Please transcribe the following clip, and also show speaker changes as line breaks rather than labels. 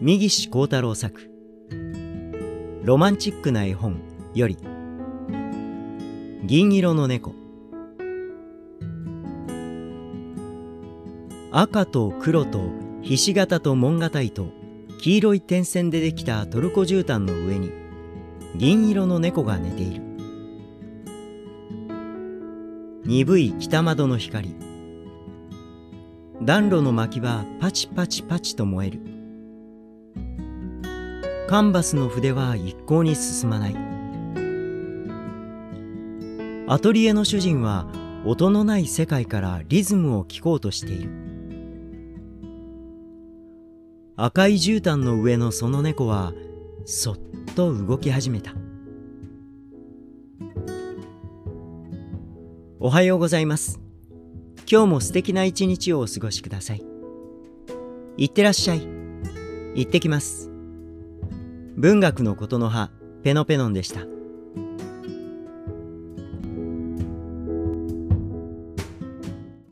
三岸幸太郎作。ロマンチックな絵本より。銀色の猫。赤と黒とひし形と門形と黄色い点線でできたトルコ絨毯の上に。銀色の猫が寝ている。鈍い北窓の光。暖炉の薪はパチパチパチと燃える。カンバスの筆は一向に進まない。アトリエの主人は音のない世界からリズムを聴こうとしている。赤い絨毯の上のその猫はそっと動き始めた。おはようございます。今日も素敵な一日をお過ごしください。いってらっしゃい。行ってきます。文学のことの葉ペノペノンでした。